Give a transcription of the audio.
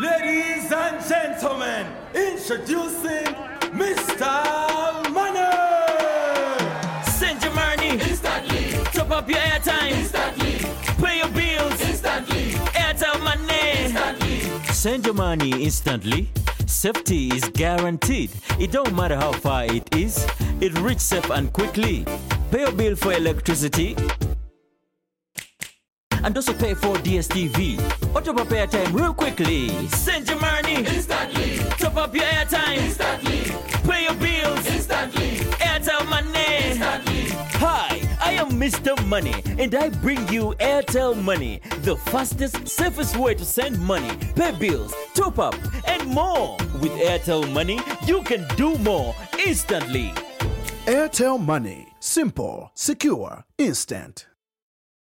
Ladies and gentlemen, introducing Mr. Money. Send your money instantly. Top up your airtime instantly. Pay your bills instantly. Airtel money instantly. Send your money instantly. Safety is guaranteed. It don't matter how far it is. It reaches safe and quickly. Pay your bill for electricity. And also pay for DSTV. Or top up airtime real quickly. Send your money instantly. Top up your airtime instantly. Pay your bills instantly. Airtel money instantly. Hi, I am Mr. Money and I bring you Airtel Money, the fastest, safest way to send money, pay bills, top up, and more. With Airtel Money, you can do more instantly. Airtel Money. Simple, secure, instant.